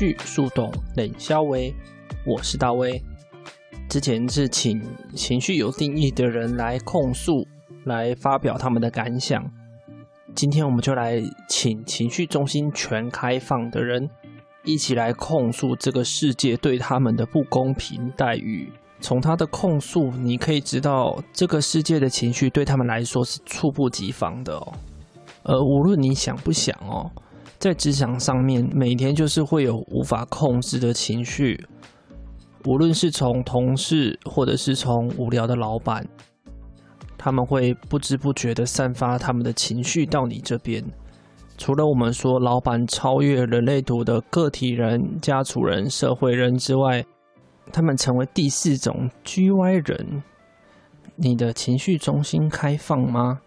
情绪速懂冷消微，我是大威。之前是请情绪有定义的人来控诉，来发表他们的感想。今天我们就来请情绪中心全开放的人一起来控诉这个世界对他们的不公平待遇。从他的控诉，你可以知道这个世界的情绪对他们来说是猝不及防的哦。而无论你想不想哦。在职场上面，每天就是会有无法控制的情绪，无论是从同事，或者是从无聊的老板，他们会不知不觉的散发他们的情绪到你这边。除了我们说老板超越人类图的个体人、家族人、社会人之外，他们成为第四种 GY 人。你的情绪中心开放吗？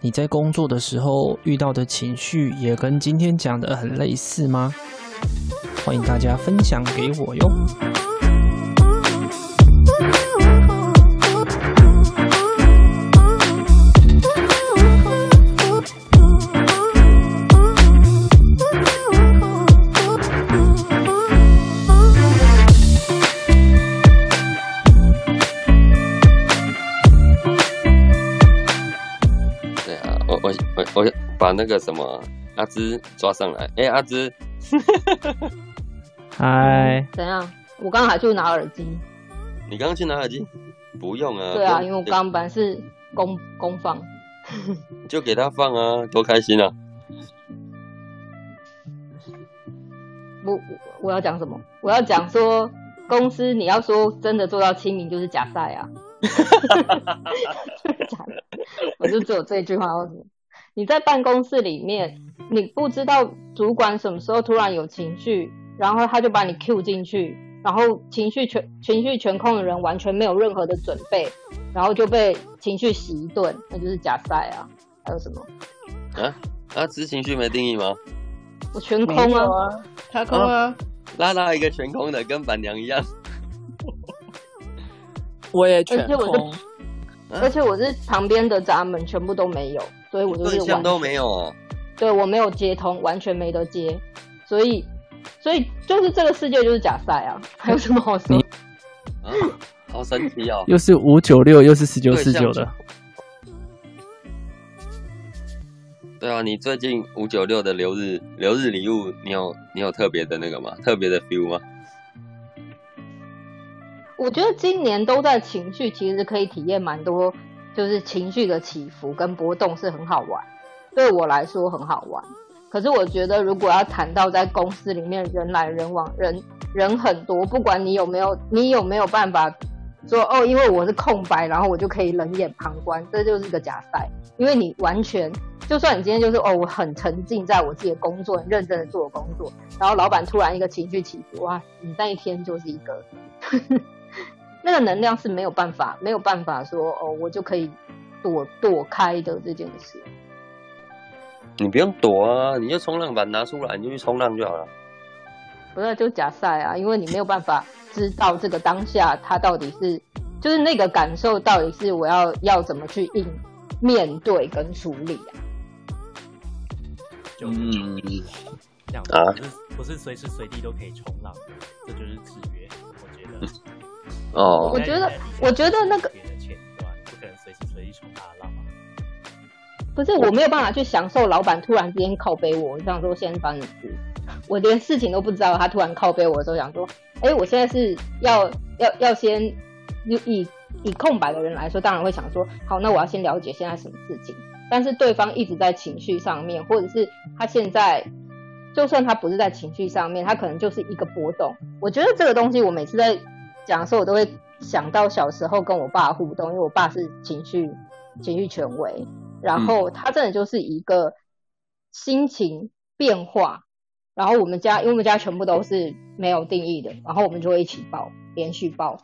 你在工作的时候遇到的情绪也跟今天讲的很类似吗？欢迎大家分享给我哟。把那个什么阿芝抓上来，哎、欸，阿芝，嗨，怎样？我刚刚还去拿耳机。你刚刚去拿耳机？不用啊。对啊，因为我刚刚本来是公公放，就给他放啊，多开心啊！我我要讲什么？我要讲说，公司你要说真的做到亲民就是假赛啊！假的，我就只有这一句话要说。你在办公室里面，你不知道主管什么时候突然有情绪，然后他就把你 Q 进去，然后情绪全情绪全空的人完全没有任何的准备，然后就被情绪洗一顿，那就是假赛啊！还有什么？啊啊，只是情绪没定义吗？我全空啊，他空啊，啊，拉拉一个全空的，跟板娘一样。我也全空，而且我是旁边的闸门全部都没有。所以我就是完都没有哦，对，我没有接通，完全没得接，所以，所以就是这个世界就是假赛啊，还有什么好说？啊，好神奇哦！又是五九六，又是十九四九的。对啊，你最近五九六的留日留日礼物，你有你有特别的那个吗？特别的 feel 吗？我觉得今年都在情绪，其实可以体验蛮多。就是情绪的起伏跟波动是很好玩，对我来说很好玩。可是我觉得，如果要谈到在公司里面人来人往，人人很多，不管你有没有，你有没有办法说哦，因为我是空白，然后我就可以冷眼旁观，这就是个假赛。因为你完全，就算你今天就是哦，我很沉浸在我自己的工作，很认真的做工作，然后老板突然一个情绪起伏，哇，你那一天就是一个。那个能量是没有办法，没有办法说哦，我就可以躲躲开的这件事。你不用躲啊，你就冲浪板拿出来，你就去冲浪就好了。不是，就假赛啊，因为你没有办法知道这个当下它到底是，就是那个感受到底是我要要怎么去应面对跟处理啊。就嗯这样啊，不是不是随时随地都可以冲浪，这就是制约，我觉得。哦，我觉得，我觉得那个不可能随时随地冲他的浪。不是，我没有办法去享受老板突然之间靠背我，我想说先帮你去，我连事情都不知道，他突然靠背我的时候，想说，哎，我现在是要要要先以以以空白的人来说，当然会想说，好，那我要先了解现在什么事情。但是对方一直在情绪上面，或者是他现在，就算他不是在情绪上面，他可能就是一个波动。我觉得这个东西，我每次在。讲的时候，我都会想到小时候跟我爸互动，因为我爸是情绪情绪权威，然后他真的就是一个心情变化。然后我们家，因为我们家全部都是没有定义的，然后我们就会一起爆，连续爆，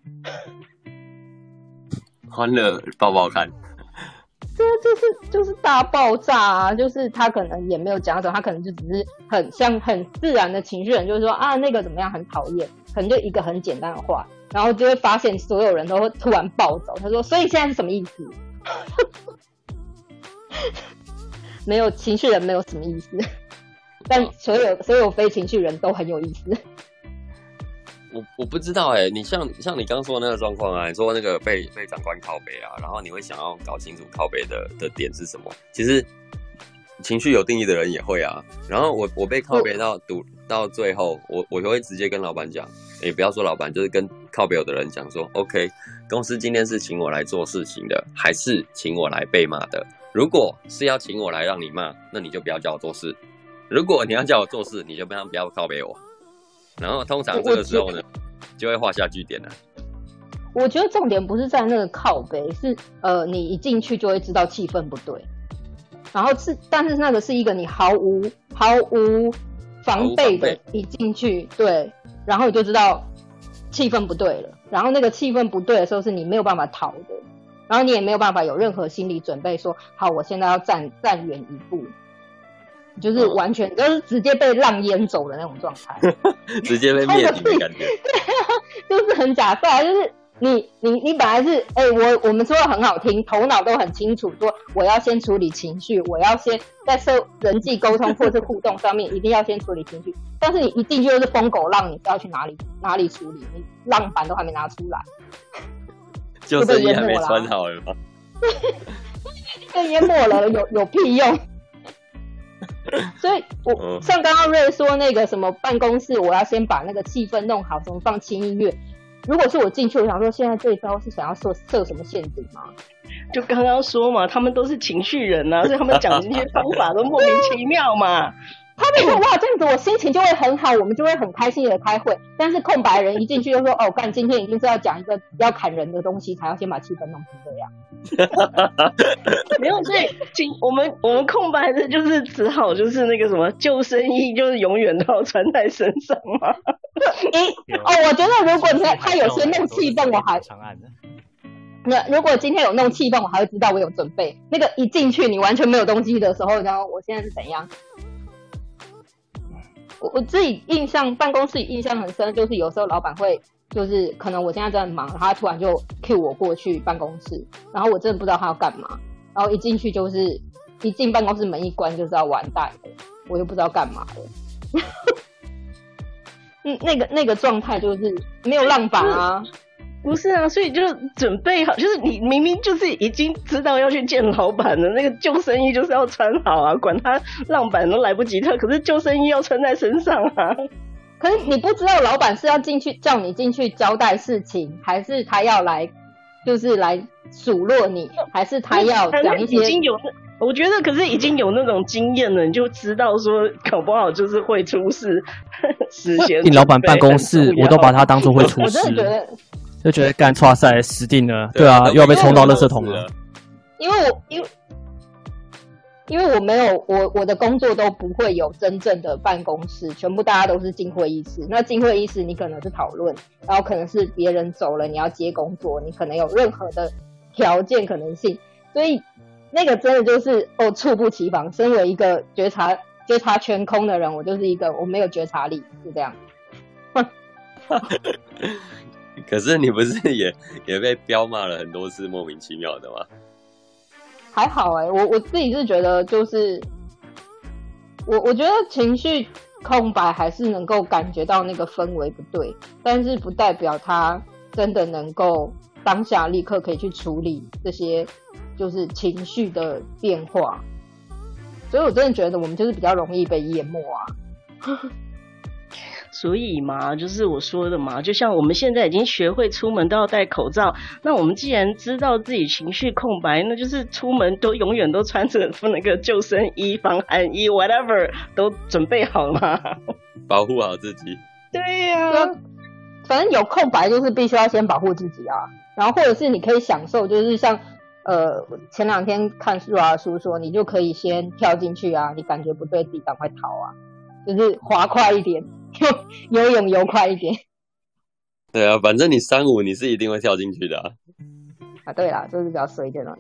欢乐爆爆看。这，就是就是大爆炸啊！就是他可能也没有讲什么，他可能就只是很像很自然的情绪人，就是说啊那个怎么样，很讨厌，可能就一个很简单的话，然后就会发现所有人都会突然暴走。他说：“所以现在是什么意思？” 没有情绪人没有什么意思。但所有所有非情绪人都很有意思。我我不知道哎、欸，你像像你刚说的那个状况啊，你说那个被被长官靠北啊，然后你会想要搞清楚靠北的的点是什么？其实情绪有定义的人也会啊。然后我我被靠北到堵到最后，我我就会直接跟老板讲，也、欸、不要说老板，就是跟靠北有的人讲说，OK，公司今天是请我来做事情的，还是请我来被骂的？如果是要请我来让你骂，那你就不要叫我做事。如果你要叫我做事，你就不要不要靠北我。然后通常这个时候呢，就会画下句点了。我觉得重点不是在那个靠背，是呃，你一进去就会知道气氛不对。然后是，但是那个是一个你毫无毫无防备的，一进去对，然后你就知道气氛不对了。然后那个气氛不对的时候，是你没有办法逃的。然后你也没有办法有任何心理准备，说好，我现在要站站远一步。就是完全、嗯、就是直接被浪淹走的那种状态，直接被灭顶的感觉。对啊，就是很假设，就是你你你本来是哎、欸，我我们说的很好听，头脑都很清楚，说我要先处理情绪，我要先在社人际沟通或是互动上面一定要先处理情绪。但是你一进去就是疯狗浪，你是要去哪里哪里处理？你浪板都还没拿出来，救生衣还没穿好了吗？被淹没了，有有屁用？所以我，我像刚刚瑞说那个什么办公室，我要先把那个气氛弄好，怎么放轻音乐？如果是我进去，我想说，现在这一招是想要设设什么陷阱吗？就刚刚说嘛，他们都是情绪人啊，所以他们讲的那些方法都莫名其妙嘛。他们说哇，这样子我心情就会很好，我们就会很开心的开会。但是空白人一进去就说哦，干，今天一定是要讲一个要砍人的东西，才要先把气氛弄成这样。没有，所以请我们我们空白的就是只好就是那个什么救生衣，就是永远都要穿在身上嘛。欸、哦，我觉得如果他他有些弄气氛，我还长按的。那如果今天有弄气氛，我还会知道我有准备。那个一进去你完全没有东西的时候，然后我现在是怎样？我我自己印象，办公室印象很深，就是有时候老板会，就是可能我现在在忙，他突然就 cue 我过去办公室，然后我真的不知道他要干嘛，然后一进去就是一进办公室门一关就知道完蛋了，我又不知道干嘛了。嗯，那个那个状态就是没有浪板啊。不是啊，所以就准备好，就是你明明就是已经知道要去见老板了，那个救生衣就是要穿好啊，管他浪板都来不及他，可是救生衣要穿在身上啊。可是你不知道老板是要进去叫你进去交代事情，还是他要来就是来数落你，还是他要讲一些？已经有，我觉得可是已经有那种经验了，你就知道说搞不好就是会出事。事先进老板办公室，我都把他当做会出事。我真的觉得。就觉得干剉赛死定了，对啊，又要被冲到垃圾桶了。因为我因为因为我没有我我的工作都不会有真正的办公室，全部大家都是进会议室。那进会议室，你可能是讨论，然后可能是别人走了，你要接工作，你可能有任何的条件可能性，所以那个真的就是哦猝不及防。身为一个觉察觉察全空的人，我就是一个我没有觉察力，是这样。可是你不是也也被彪骂了很多次，莫名其妙的吗？还好哎、我我自己是觉得，就是我我觉得情绪空白还是能够感觉到那个氛围不对，但是不代表他真的能够当下立刻可以去处理这些就是情绪的变化，所以我真的觉得我们就是比较容易被淹没啊。所以嘛，就是我说的嘛，就像我们现在已经学会出门都要戴口罩，那我们既然知道自己情绪空白，那就是出门都永远都穿着那个救生衣、防寒衣，whatever 都准备好了嘛，保护好自己。对呀、啊，反正有空白就是必须要先保护自己啊，然后或者是你可以享受，就是像呃，前两天看书啊书说，你就可以先跳进去啊，你感觉不对，自己赶快逃啊，就是滑快一点，游 游泳游快一点。对啊，反正你三五你是一定会跳进去的啊。啊，对啦，就是比较衰一点了。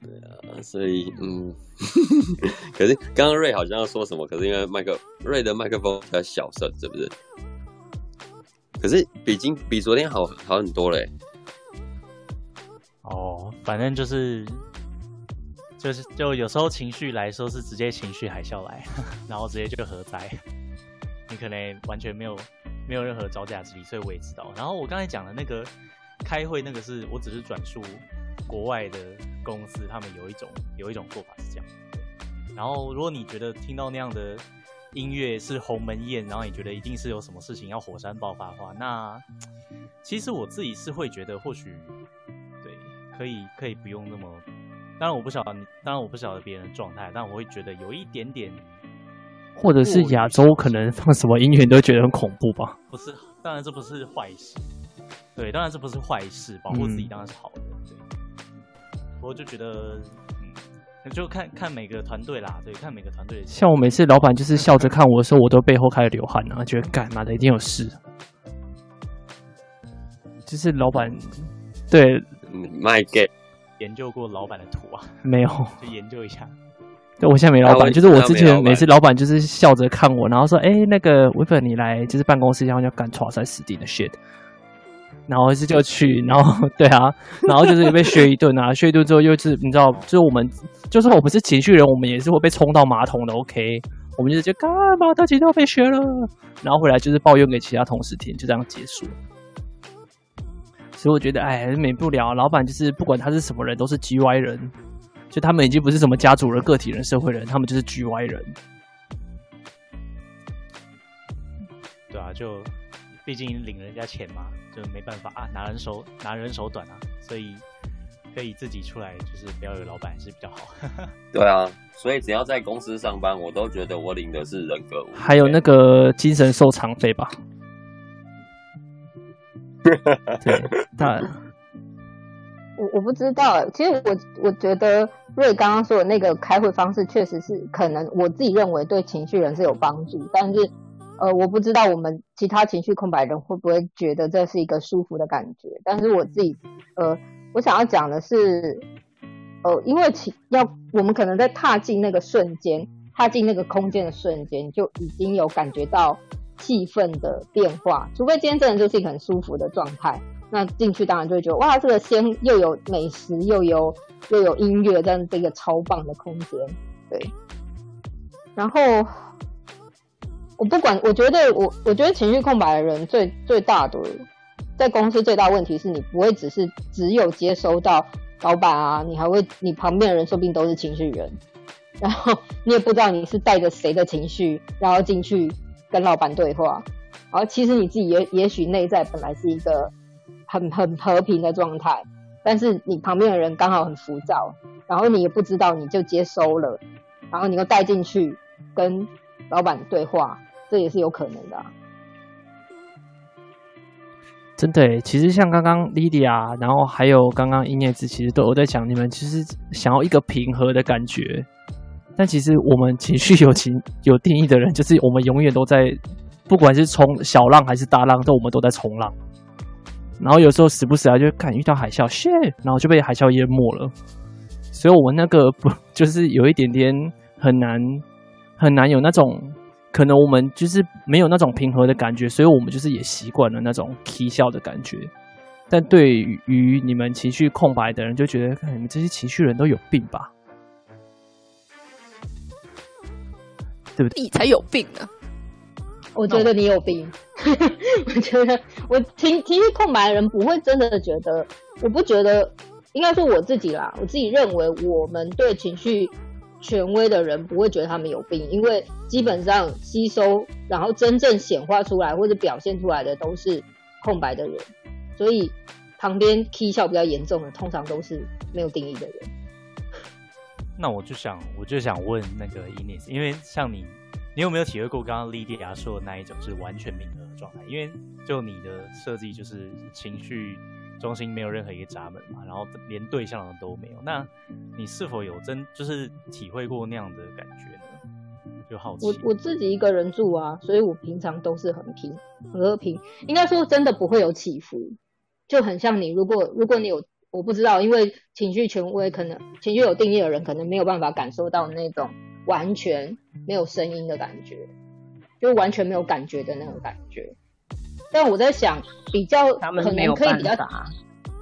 对啊，所以嗯，可是刚刚瑞好像要说什么，可是因为麦克瑞的麦克风比较小声，是不是？可是比今比昨天好好很多嘞。哦，反正就是就是就有时候情绪来说是直接情绪海啸来，然后直接就核灾，你可能完全没有没有任何招架之力，所以我也知道。然后我刚才讲的那个开会那个是我只是转述国外的公司，他们有一种有一种做法是这样。然后如果你觉得听到那样的。音乐是鸿门宴，然后你觉得一定是有什么事情要火山爆发的话，那其实我自己是会觉得，或许对，可以可以不用那么。当然我不晓得，当然我不晓得别人的状态，但我会觉得有一点点，或者是亚洲可能放什么音乐你都觉得很恐怖吧？不是，当然这不是坏事。对，当然这不是坏事，保护自己当然是好的。对，我就觉得。就看看每个团队啦，对，看每个团队。像我每次老板就是笑着看我的时候，我都背后开始流汗啊，觉得干嘛的一定有事。就是老板，对，My God，研究过老板的图啊？没有，就研究一下。对，我现在没老板，就是我之前每次老板就是笑着看我，然后说：“哎、欸，那个维粉你来就是办公室，然后要干剉赛死定的 shit。”然后是就去，然后对啊，然后就是被削一顿啊，削一顿之后又是你知道，就是我们就算我们是情绪人，我们也是会被冲到马桶的。OK，我们就是觉得干嘛他今天要被削了，然后回来就是抱怨给其他同事听，就这样结束。所以我觉得哎，免不了老板就是不管他是什么人，都是 GY 人，就他们已经不是什么家族人、个体人、社会人，他们就是 GY 人。对啊，就。毕竟领人家钱嘛，就没办法啊，拿人手拿人手短啊，所以可以自己出来，就是不要有老板是比较好。对啊，所以只要在公司上班，我都觉得我领的是人格。还有那个精神受偿费吧。对，但我我不知道，其实我我觉得瑞刚刚说的那个开会方式，确实是可能我自己认为对情绪人是有帮助，但是。呃，我不知道我们其他情绪空白人会不会觉得这是一个舒服的感觉，但是我自己，呃，我想要讲的是，呃，因为其要我们可能在踏进那个瞬间，踏进那个空间的瞬间，就已经有感觉到气氛的变化。除非今天真的就是一个很舒服的状态，那进去当然就会觉得哇，这个先又有美食，又有又有音乐，这样这个超棒的空间，对，然后。我不管，我觉得我我觉得情绪空白的人最最大的在公司最大问题是你不会只是只有接收到老板啊，你还会你旁边的人说不定都是情绪人，然后你也不知道你是带着谁的情绪，然后进去跟老板对话，然后其实你自己也也许内在本来是一个很很和平的状态，但是你旁边的人刚好很浮躁，然后你也不知道你就接收了，然后你又带进去跟老板对话。这也是有可能的，啊，真的。其实像刚刚 Lydia，然后还有刚刚英叶子，其实都有在讲，你们其实想要一个平和的感觉。但其实我们情绪有情有定义的人，就是我们永远都在，不管是冲小浪还是大浪，都我们都在冲浪。然后有时候时不时啊，就看遇到海啸，shit，然后就被海啸淹没了。所以，我们那个不就是有一点点很难很难有那种。可能我们就是没有那种平和的感觉，所以我们就是也习惯了那种啼笑的感觉。但对于你们情绪空白的人，就觉得你们这些情绪人都有病吧？对不对？你才有病呢！我觉得你有病。我觉得我情情绪空白的人不会真的觉得，我不觉得，应该说我自己啦。我自己认为，我们对情绪。权威的人不会觉得他们有病，因为基本上吸收，然后真正显化出来或者表现出来的都是空白的人，所以旁边踢笑比较严重的，通常都是没有定义的人。那我就想，我就想问那个 Ines，因为像你你有没有体会过刚刚莉迪亚说的那一种是完全冥合的状态？因为就你的设计就是情绪中心没有任何一个闸门嘛，然后连对象都没有。那你是否有真就是体会过那样的感觉呢？就好奇。我我自己一个人住啊，所以我平常都是很平很和平，应该说真的不会有起伏，就很像你如果如果你有。我不知道，因为情绪权威可能情绪有定义的人，可能没有办法感受到那种完全没有声音的感觉，就完全没有感觉的那种感觉。但我在想，比较可能可以比较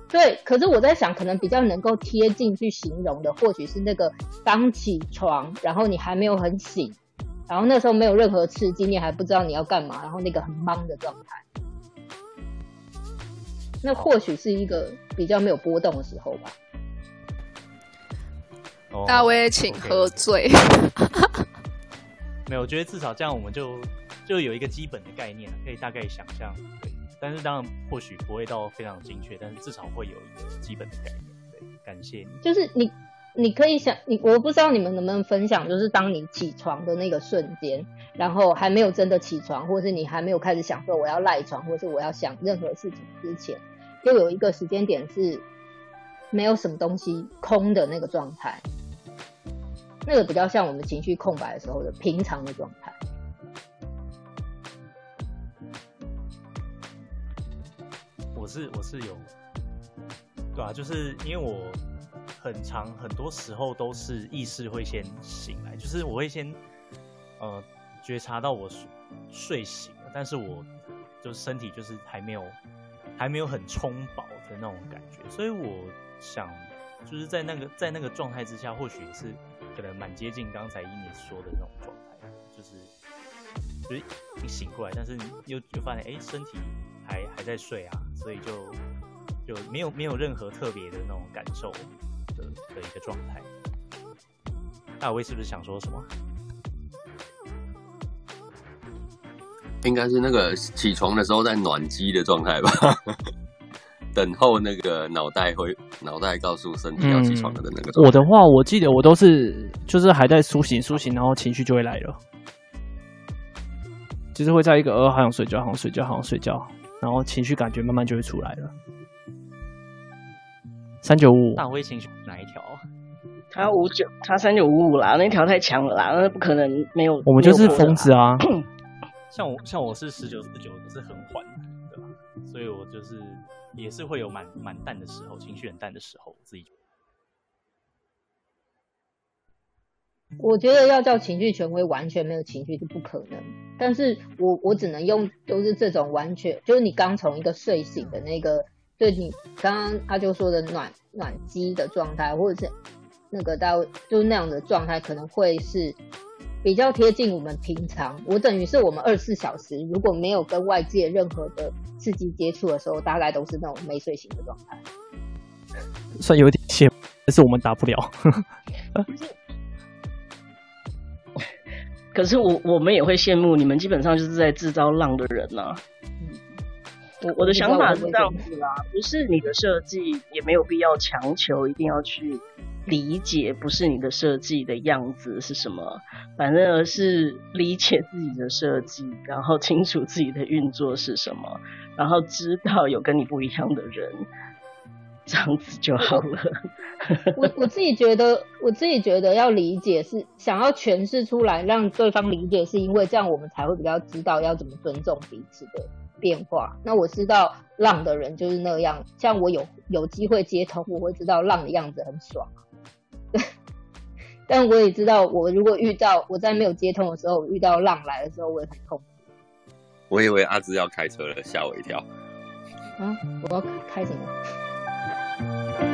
对，可是我在想，可能比较能够贴近去形容的，或许是那个刚起床，然后你还没有很醒，然后那时候没有任何刺激，你还不知道你要干嘛，然后那个很懵的状态。那或许是一个比较没有波动的时候吧。大威，请喝醉。没有，我觉得至少这样，我们就就有一个基本的概念，可以大概想象。对，但是当然或许不会到非常精确，但是至少会有一个基本的概念。对，感谢你。就是你，你可以想，你我不知道你们能不能分享，就是当你起床的那个瞬间。然后还没有真的起床，或是你还没有开始想说我要赖床，或是我要想任何事情之前，又有一个时间点是没有什么东西空的那个状态，那个比较像我们情绪空白的时候的平常的状态。我是我是有，对啊，就是因为我很长很多时候都是意识会先醒来，就是我会先呃。觉察到我睡醒了，但是我就是身体就是还没有还没有很充饱的那种感觉，所以我想就是在那个在那个状态之下，或许也是可能蛮接近刚才伊妮说的那种状态，就是就是你醒过来，但是你又就发现哎、身体还还在睡啊，所以就就没有没有任何特别的那种感受的的一个状态。大威是不是想说什么？应该是那个起床的时候在暖机的状态吧，等候那个脑袋会脑袋告诉身体要起床的那个、嗯。我的话，我记得我都是就是还在苏醒苏醒，然后情绪就会来了，就是会在一个呃好想睡觉，好想睡觉，好想睡觉，然后情绪感觉慢慢就会出来了。三九五五，大威情绪哪一条？他五九，他三九五五啦，那条太强了啦，那不可能没有。我们就是疯子啊。像我像我是十九四九，是很缓的，对吧？所以我就是也是会有蛮蛮淡的时候，情绪很淡的时候，我自己。我觉得要叫情绪权威完全没有情绪是不可能，但是我我只能用都是这种完全，就是你刚从一个睡醒的那个，对你刚刚他就说的暖暖机的状态，或者是那个到就是那样的状态，可能会是。比较贴近我们平常，我等于是我们二十四小时如果没有跟外界任何的刺激接触的时候，大概都是那种没睡醒的状态。算有点羡慕，但是我们打不了。可是我我们也会羡慕你们，基本上就是在制造浪的人呐、啊。我我的想法是这样子啦，不是你的设计，也没有必要强求一定要去。理解不是你的设计的样子是什么，反正而是理解自己的设计，然后清楚自己的运作是什么，然后知道有跟你不一样的人，这样子就好了。我我自己觉得，我自己觉得要理解是想要诠释出来，让对方理解，是因为这样我们才会比较知道要怎么尊重彼此的变化。那我知道浪的人就是那样，像我有有机会接通，我会知道浪的样子很爽。但我也知道，我如果遇到我在没有接通的时候，遇到浪来的时候，我也很痛苦。我以为阿芝要开车了，吓我一跳。啊，我要开什么？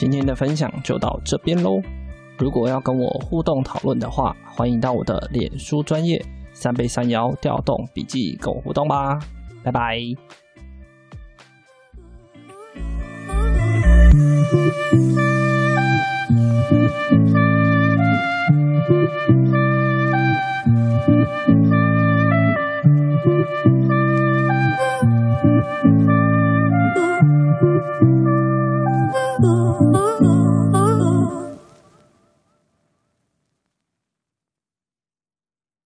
今天的分享就到这边喽，如果要跟我互动讨论的话，欢迎到我的脸书专业三杯三摇调动笔记跟我互动吧。拜拜。